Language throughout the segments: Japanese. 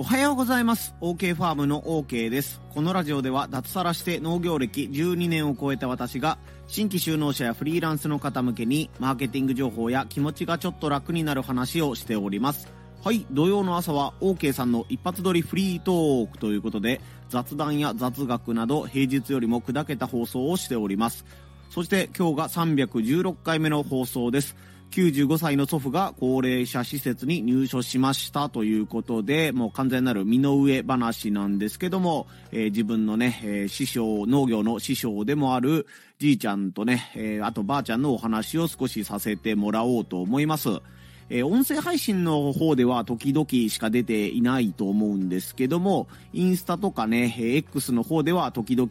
おはようございます。OK ファームの OK です。このラジオでは脱サラして農業歴12年を超えた私が新規就農者やフリーランスの方向けにマーケティング情報や気持ちがちょっと楽になる話をしております。はい、土曜の朝は OK さんの一発撮りフリートークということで雑談や雑学など平日よりも砕けた放送をしております。そして今日が316回目の放送です。95歳の祖父が高齢者施設に入所しましたということで、もう完全なる身の上話なんですけども、えー、自分のね、えー、師匠、農業の師匠でもあるじいちゃんとね、えー、あとばあちゃんのお話を少しさせてもらおうと思います。えー、音声配信の方では時々しか出ていないと思うんですけども、インスタとかね、えー、X の方では時々、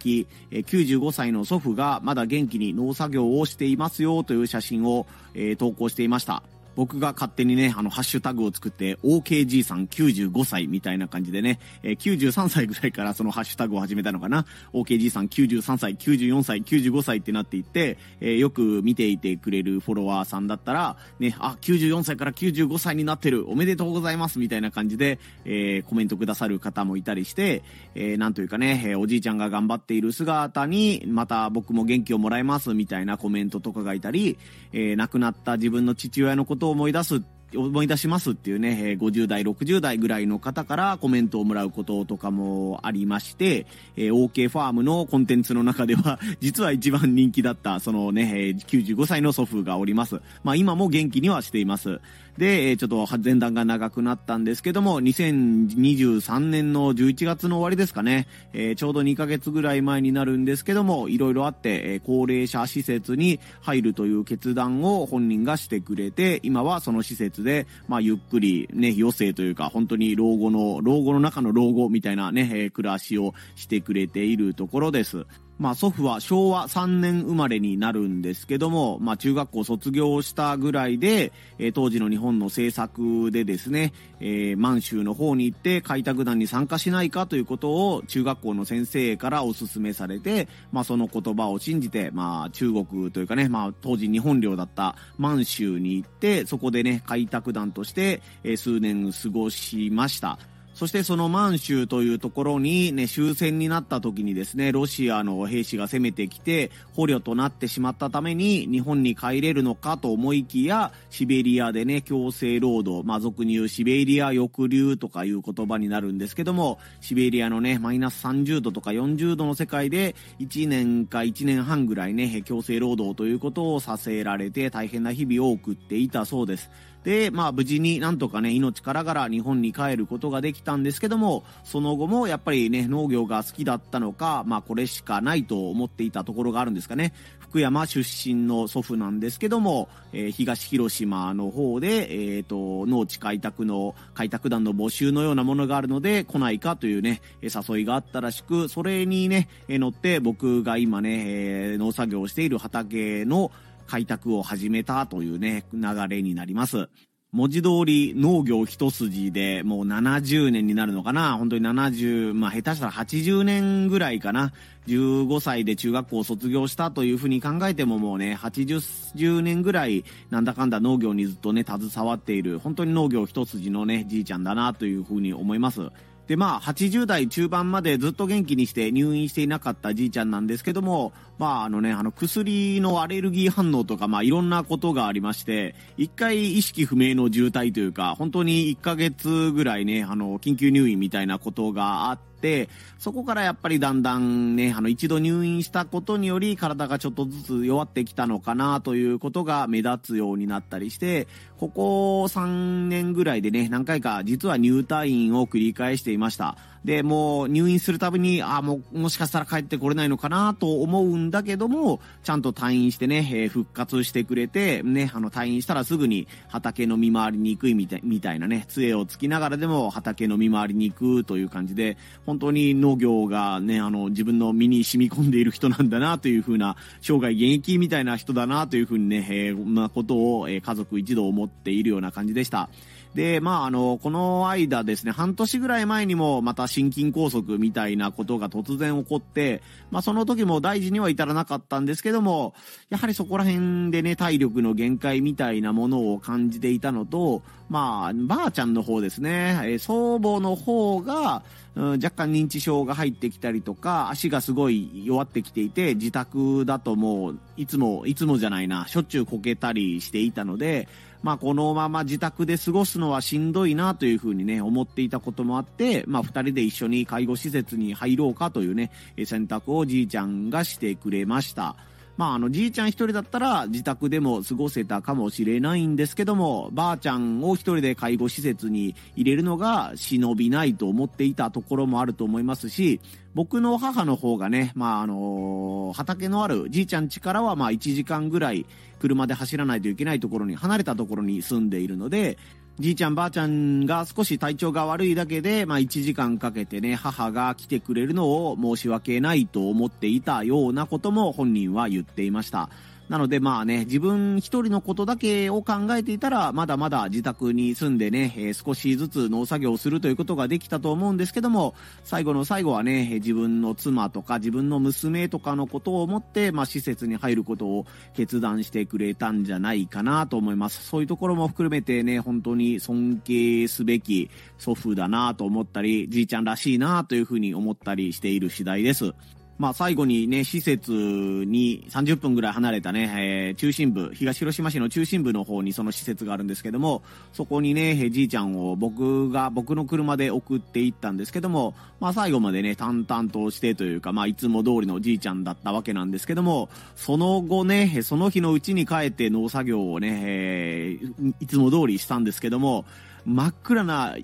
えー、95歳の祖父がまだ元気に農作業をしていますよという写真を、えー、投稿していました。僕が勝手にね、あの、ハッシュタグを作って、OKG さん95歳みたいな感じでね、えー、93歳ぐらいから そのハッシュタグを始めたのかな。OKG さん93歳、94歳、95歳ってなっていって、えー、よく見ていてくれるフォロワーさんだったら、ね、あ、94歳から95歳になってる、おめでとうございますみたいな感じで、えー、コメントくださる方もいたりして、えー、なんというかね、え、おじいちゃんが頑張っている姿に、また僕も元気をもらえますみたいなコメントとかがいたり、え、亡くなった自分の父親のことを思い出す思い出しますっていうね、50代、60代ぐらいの方からコメントをもらうこととかもありまして、OK ファームのコンテンツの中では、実は一番人気だった、そのね、95歳の祖父がおります。まあ今も元気にはしています。で、ちょっと前段が長くなったんですけども、2023年の11月の終わりですかね、え、ちょうど2ヶ月ぐらい前になるんですけども、いろいろあって、え、高齢者施設に入るという決断を本人がしてくれて、今はその施設で、まあ、ゆっくりね、余生というか、本当に老後の、老後の中の老後みたいなね、え、暮らしをしてくれているところです。まあ祖父は昭和3年生まれになるんですけども、まあ中学校卒業したぐらいで、えー、当時の日本の政策でですね、えー、満州の方に行って開拓団に参加しないかということを中学校の先生からお勧めされて、まあその言葉を信じて、まあ中国というかね、まあ当時日本領だった満州に行って、そこでね、開拓団として、えー、数年過ごしました。そしてその満州というところにね、終戦になった時にですね、ロシアの兵士が攻めてきて、捕虜となってしまったために、日本に帰れるのかと思いきや、シベリアでね、強制労働、まあ、俗に言うシベリア抑留とかいう言葉になるんですけども、シベリアのね、マイナス30度とか40度の世界で、1年か1年半ぐらいね、強制労働ということをさせられて、大変な日々を送っていたそうです。で、まあ無事になんとかね、命からがら日本に帰ることができたんですけども、その後もやっぱりね、農業が好きだったのか、まあこれしかないと思っていたところがあるんですかね。福山出身の祖父なんですけども、えー、東広島の方で、えっ、ー、と、農地開拓の、開拓団の募集のようなものがあるので、来ないかというね、誘いがあったらしく、それにね、乗って僕が今ね、えー、農作業をしている畑の、開拓を始めたというね、流れになります。文字通り農業一筋でもう70年になるのかな本当に70、まあ下手したら80年ぐらいかな ?15 歳で中学校を卒業したというふうに考えてももうね、80年ぐらいなんだかんだ農業にずっとね、携わっている、本当に農業一筋のね、じいちゃんだなというふうに思います。で、まあ、80代中盤までずっと元気にして入院していなかったじいちゃんなんですけども、まあ、あのね、あの、薬のアレルギー反応とか、まあ、いろんなことがありまして、一回意識不明の重体というか、本当に1ヶ月ぐらいね、あの、緊急入院みたいなことがあって、、そこからやっぱりだんだんね、あの一度入院したことにより体がちょっとずつ弱ってきたのかなということが目立つようになったりして、ここ3年ぐらいでね、何回か実は入退院を繰り返していました。で、もう入院するたびに、あもう、もしかしたら帰ってこれないのかなと思うんだけども、ちゃんと退院してね、えー、復活してくれて、ね、あの退院したらすぐに畑の見回りに行くみたいみたいなね、杖をつきながらでも畑の見回りに行くという感じで、本当に農業がね、あの、自分の身に染み込んでいる人なんだなというふうな、生涯現役みたいな人だなというふうにね、えー、こんなことを、えー、家族一同思っているような感じでした。で、まあ、あの、この間ですね、半年ぐらい前にもまた心筋梗塞みたいなことが突然起こって、まあその時も大事には至らなかったんですけども、やはりそこら辺でね、体力の限界みたいなものを感じていたのと、まあ、ばあちゃんの方ですね、え祖母の方が、うん、若干認知症が入ってきたりとか、足がすごい弱ってきていて、自宅だともう、いつも、いつもじゃないな、しょっちゅうこけたりしていたので、まあ、このまま自宅で過ごすのはしんどいなというふうにね、思っていたこともあって、まあ、二人で一緒に介護施設に入ろうかというね、選択をじいちゃんがしてくれました。まあ、あの、じいちゃん一人だったら自宅でも過ごせたかもしれないんですけども、ばあちゃんを一人で介護施設に入れるのが忍びないと思っていたところもあると思いますし、僕の母の方がね、まあ、あの畑のあるじいちゃん家からはま1時間ぐらい車で走らないといけないところに、離れたところに住んでいるので、じいちゃんばあちゃんが少し体調が悪いだけで、まあ1時間かけてね、母が来てくれるのを申し訳ないと思っていたようなことも本人は言っていました。なのでまあね、自分一人のことだけを考えていたら、まだまだ自宅に住んでね、えー、少しずつ農作業をするということができたと思うんですけども、最後の最後はね、自分の妻とか自分の娘とかのことを思って、まあ施設に入ることを決断してくれたんじゃないかなと思います。そういうところも含めてね、本当に尊敬すべき祖父だなと思ったり、じいちゃんらしいなというふうに思ったりしている次第です。まあ最後にね、施設に30分ぐらい離れたね、えー、中心部、東広島市の中心部の方にその施設があるんですけども、そこにね、じいちゃんを僕が、僕の車で送っていったんですけども、まあ最後までね、淡々としてというか、まあいつも通りのじいちゃんだったわけなんですけども、その後ね、その日のうちに帰って農作業をね、えー、いつも通りしたんですけども、真っ暗な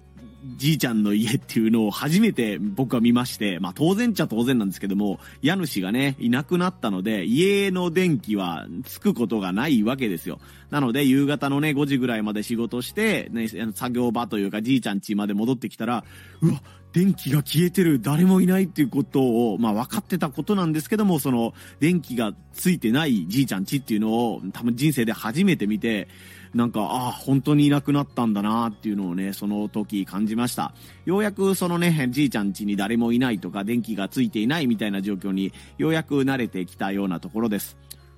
じいちゃんの家っていうのを初めて僕は見まして、まあ当然っちゃ当然なんですけども、家主がね、いなくなったので、家の電気はつくことがないわけですよ。なので、夕方のね、5時ぐらいまで仕事して、ね、作業場というかじいちゃん家まで戻ってきたら、うわ、電気が消えてる、誰もいないっていうことを、まあ分かってたことなんですけども、その、電気がついてないじいちゃん家っていうのを、多分人生で初めて見て、なんか、ああ、本当にいなくなったんだなっていうのをね、その時感じました。ようやくそのね、じいちゃん家に誰もいないとか、電気がついていないみたいな状況に、ようやく慣れてきたようなところです。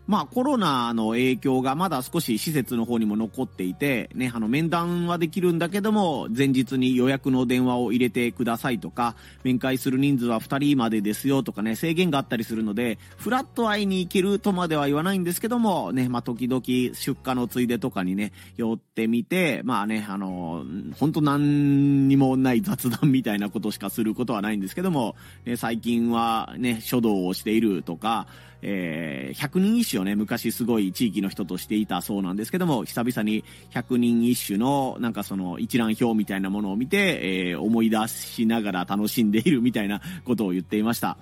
まあコロナの影響がまだ少し施設の方にも残っていて、ね、あの面談はできるんだけども、前日に予約の電話を入れてくださいとか、面会する人数は2人までですよとかね、制限があったりするので、フラッと会いに行けるとまでは言わないんですけども、ね、まあ時々出荷のついでとかにね、寄ってみて、まあね、あの、本当何にもない雑談みたいなことしかすることはないんですけども、ね、最近はね、書道をしているとか、えー、100人一首をね、昔すごい地域の人としていたそうなんですけども、久々に100人一首の、なんかその一覧表みたいなものを見て、えー、思い出しながら楽しんでいるみたいなことを言っていました。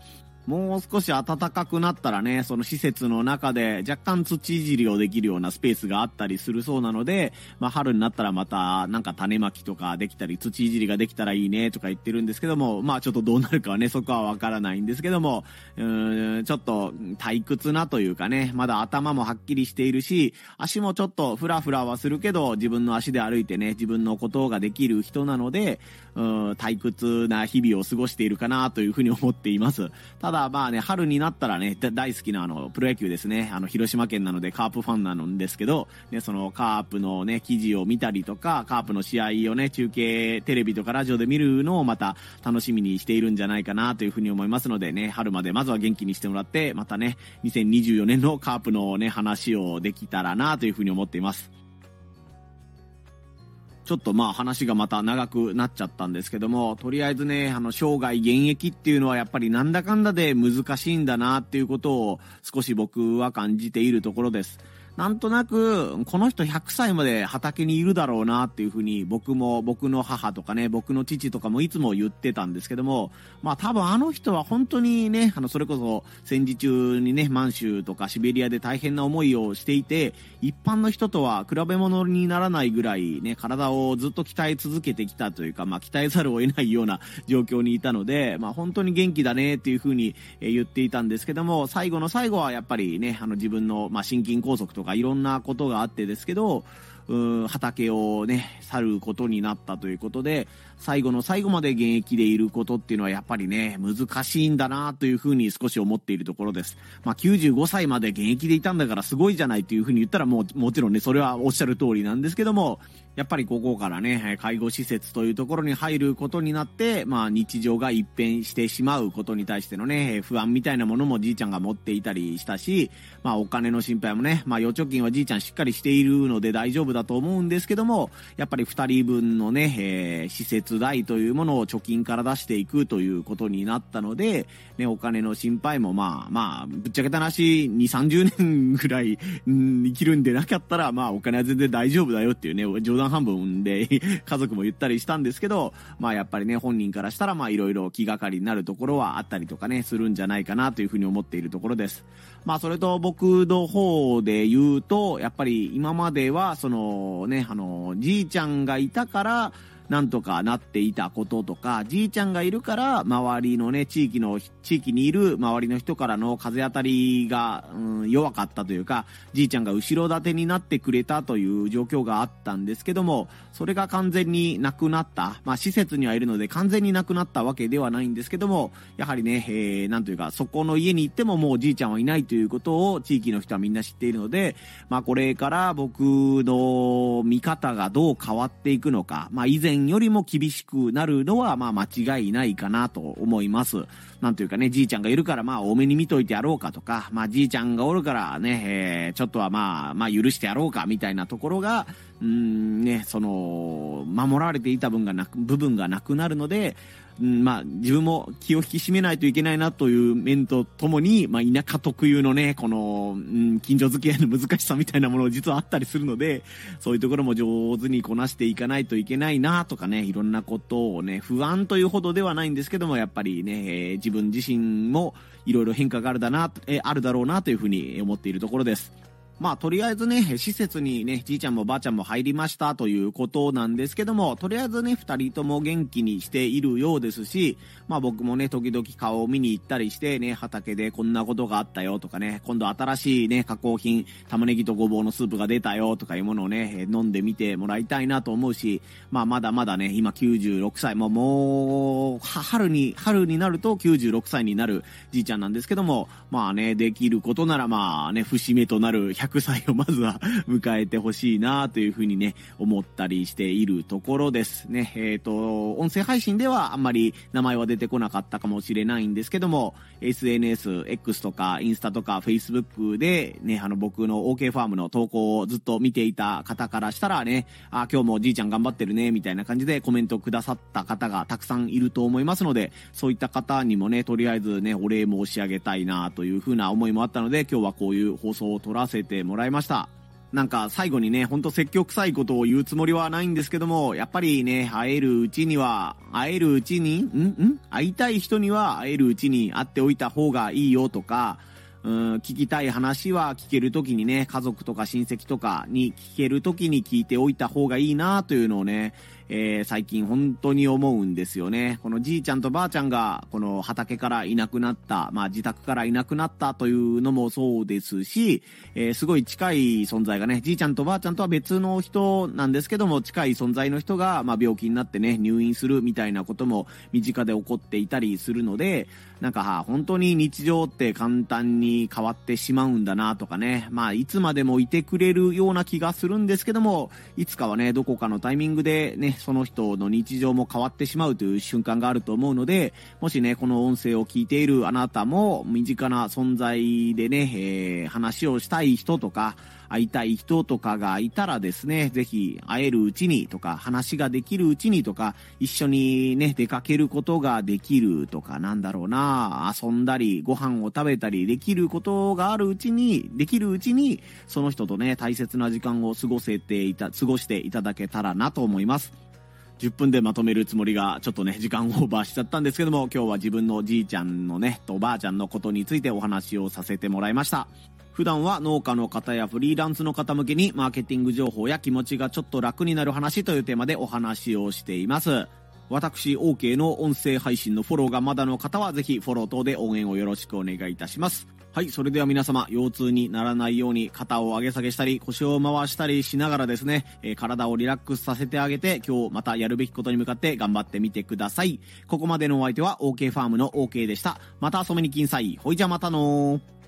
もう少し暖かくなったらね、その施設の中で若干土いじりをできるようなスペースがあったりするそうなので、まあ春になったらまたなんか種まきとかできたり、土いじりができたらいいねとか言ってるんですけども、まあちょっとどうなるかはね、そこはわからないんですけども、うーん、ちょっと退屈なというかね、まだ頭もはっきりしているし、足もちょっとフラフラはするけど、自分の足で歩いてね、自分のことができる人なので、うん、退屈な日々を過ごしているかなというふうに思っています。ただまあね、春になったらね、大好きなあの、プロ野球ですね。あの、広島県なのでカープファンなんですけど、ね、そのカープのね、記事を見たりとか、カープの試合をね、中継、テレビとかラジオで見るのをまた楽しみにしているんじゃないかなというふうに思いますのでね、春までまずは元気にしてもらって、またね、2024年のカープのね、話をできたらなというふうに思っています。ちょっとまあ話がまた長くなっちゃったんですけども、とりあえずね、あの、生涯現役っていうのはやっぱりなんだかんだで難しいんだなっていうことを少し僕は感じているところです。なんとなく、この人100歳まで畑にいるだろうなっていうふうに僕も僕の母とかね、僕の父とかもいつも言ってたんですけども、まあ多分あの人は本当にね、あの、それこそ戦時中にね、満州とかシベリアで大変な思いをしていて、一般の人とは比べ物にならないぐらいね、体をずっと鍛え続けてきたというか、まあ鍛えざるを得ないような 状況にいたので、まあ本当に元気だねっていうふうに言っていたんですけども、最後の最後はやっぱりね、あの自分の、まあ心筋梗塞とかかいろんなことがあってですけど、うん畑をね、去ることになったということで、最後の最後まで現役でいることっていうのはやっぱりね、難しいんだなというふうに少し思っているところです。まあ、95歳まで現役でいたんだからすごいじゃないというふうに言ったらもう、もちろんね、それはおっしゃる通りなんですけども、やっぱりここからね、介護施設というところに入ることになって、まあ日常が一変してしまうことに対してのね、不安みたいなものもじいちゃんが持っていたりしたし、まあお金の心配もね、まあ預貯金はじいちゃんしっかりしているので大丈夫だと思うんですけども、やっぱり二人分のね、えー、施設代というものを貯金から出していくということになったので、ね、お金の心配もまあまあ、ぶっちゃけた話、2、30年ぐらい、うん、生きるんでなかったら、まあお金は全然大丈夫だよっていうね、冗談半分で 家族も言ったりしたんですけど、まあやっぱりね、本人からしたらまあいろいろ気がかりになるところはあったりとかね、するんじゃないかなというふうに思っているところです。まあそれと僕の方で言うと、やっぱり今まではそのね、あの、じいちゃんがいたから、なんとかなっていたこととか、じいちゃんがいるから、周りのね、地域の、地域にいる周りの人からの風当たりが、うん、弱かったというか、じいちゃんが後ろ盾になってくれたという状況があったんですけども、それが完全になくなった。まあ、施設にはいるので完全になくなったわけではないんですけども、やはりね、えー、なんというか、そこの家に行ってももうじいちゃんはいないということを地域の人はみんな知っているので、まあ、これから僕の見方がどう変わっていくのか、まあ、以前前よりも厳しくなるのは、まあ間違いないかなと思います。なんというかね、じいちゃんがいるから、まあ多めに見といてやろうかとか、まあじいちゃんがおるからね、えー、ちょっとはまあ、まあ許してやろうかみたいなところが、うんね、その、守られていた分がなく、部分がなくなるので、うん、まあ、自分も気を引き締めないといけないなという面とともに、まあ、田舎特有のね、この、うん、近所付き合いの難しさみたいなもの実はあったりするので、そういうところも上手にこなしていかないといけないなとかね、いろんなことをね、不安というほどではないんですけども、やっぱりね、えー、自分自身もいろいろ変化があるだな、えー、あるだろうなというふうに思っているところです。まあ、とりあえずね、施設にね、じいちゃんもばあちゃんも入りましたということなんですけども、とりあえずね、二人とも元気にしているようですし、まあ僕もね、時々顔を見に行ったりしてね、畑でこんなことがあったよとかね、今度新しいね、加工品、玉ねぎとごぼうのスープが出たよとかいうものをね、飲んでみてもらいたいなと思うし、まあまだまだね、今96歳、もうもう、春に、春になると96歳になるじいちゃんなんですけども、まあね、できることならまあね、節目となる100歳をまずは迎えてほしいなというふうにね、思ったりしているところですね。えっ、ー、と、音声配信ではあんまり名前は出てこなかったかもしれないんですけども、SNS、X とかインスタとか Facebook でね、あの僕の OK ファームの投稿をずっと見ていた方からしたらね、あ、今日もじいちゃん頑張ってるね、みたいな感じでコメントくださった方がたくさんいると思いますので、そういった方にもね、とりあえずね、お礼申し上げたいなというふうな思いもあったので、今日はこういう放送を撮らせててもらいました。なんか最後にね、ほんと説教臭いことを言うつもりはないんですけども、やっぱりね、会えるうちには、会えるうちに、ん？ん？会いたい人には会えるうちに会っておいた方がいいよとか、うん、聞きたい話は聞けるときにね、家族とか親戚とかに聞けるときに聞いておいた方がいいなというのをね、えー、最近本当に思うんですよね。このじいちゃんとばあちゃんが、この畑からいなくなった、まあ自宅からいなくなったというのもそうですし、えー、すごい近い存在がね、じいちゃんとばあちゃんとは別の人なんですけども、近い存在の人が、まあ病気になってね、入院するみたいなことも身近で起こっていたりするので、なんか、本当に日常って簡単に変わってしまうんだなとかね、まあいつまでもいてくれるような気がするんですけども、いつかはね、どこかのタイミングでね、その人の日常も変わってしまうという瞬間があると思うので、もしね、この音声を聞いているあなたも身近な存在でね、えー、話をしたい人とか、会いたい人とかがいたらですね、ぜひ会えるうちにとか、話ができるうちにとか、一緒にね、出かけることができるとか、なんだろうな、遊んだり、ご飯を食べたりできることがあるうちに、できるうちに、その人とね、大切な時間を過ごせていた、過ごしていただけたらなと思います。10分でまとめるつもりが、ちょっとね、時間オーバーしちゃったんですけども、今日は自分のじいちゃんのね、とおばあちゃんのことについてお話をさせてもらいました。普段は農家の方やフリーランスの方向けにマーケティング情報や気持ちがちょっと楽になる話というテーマでお話をしています。私 OK の音声配信のフォローがまだの方はぜひフォロー等で応援をよろしくお願いいたします。はい、それでは皆様、腰痛にならないように肩を上げ下げしたり、腰を回したりしながらですね、えー体をリラックスさせてあげて、今日またやるべきことに向かって頑張ってみてください。ここまでのお相手は OK ファームの OK でした。また遊びに来んさい。ほいじゃまたのー。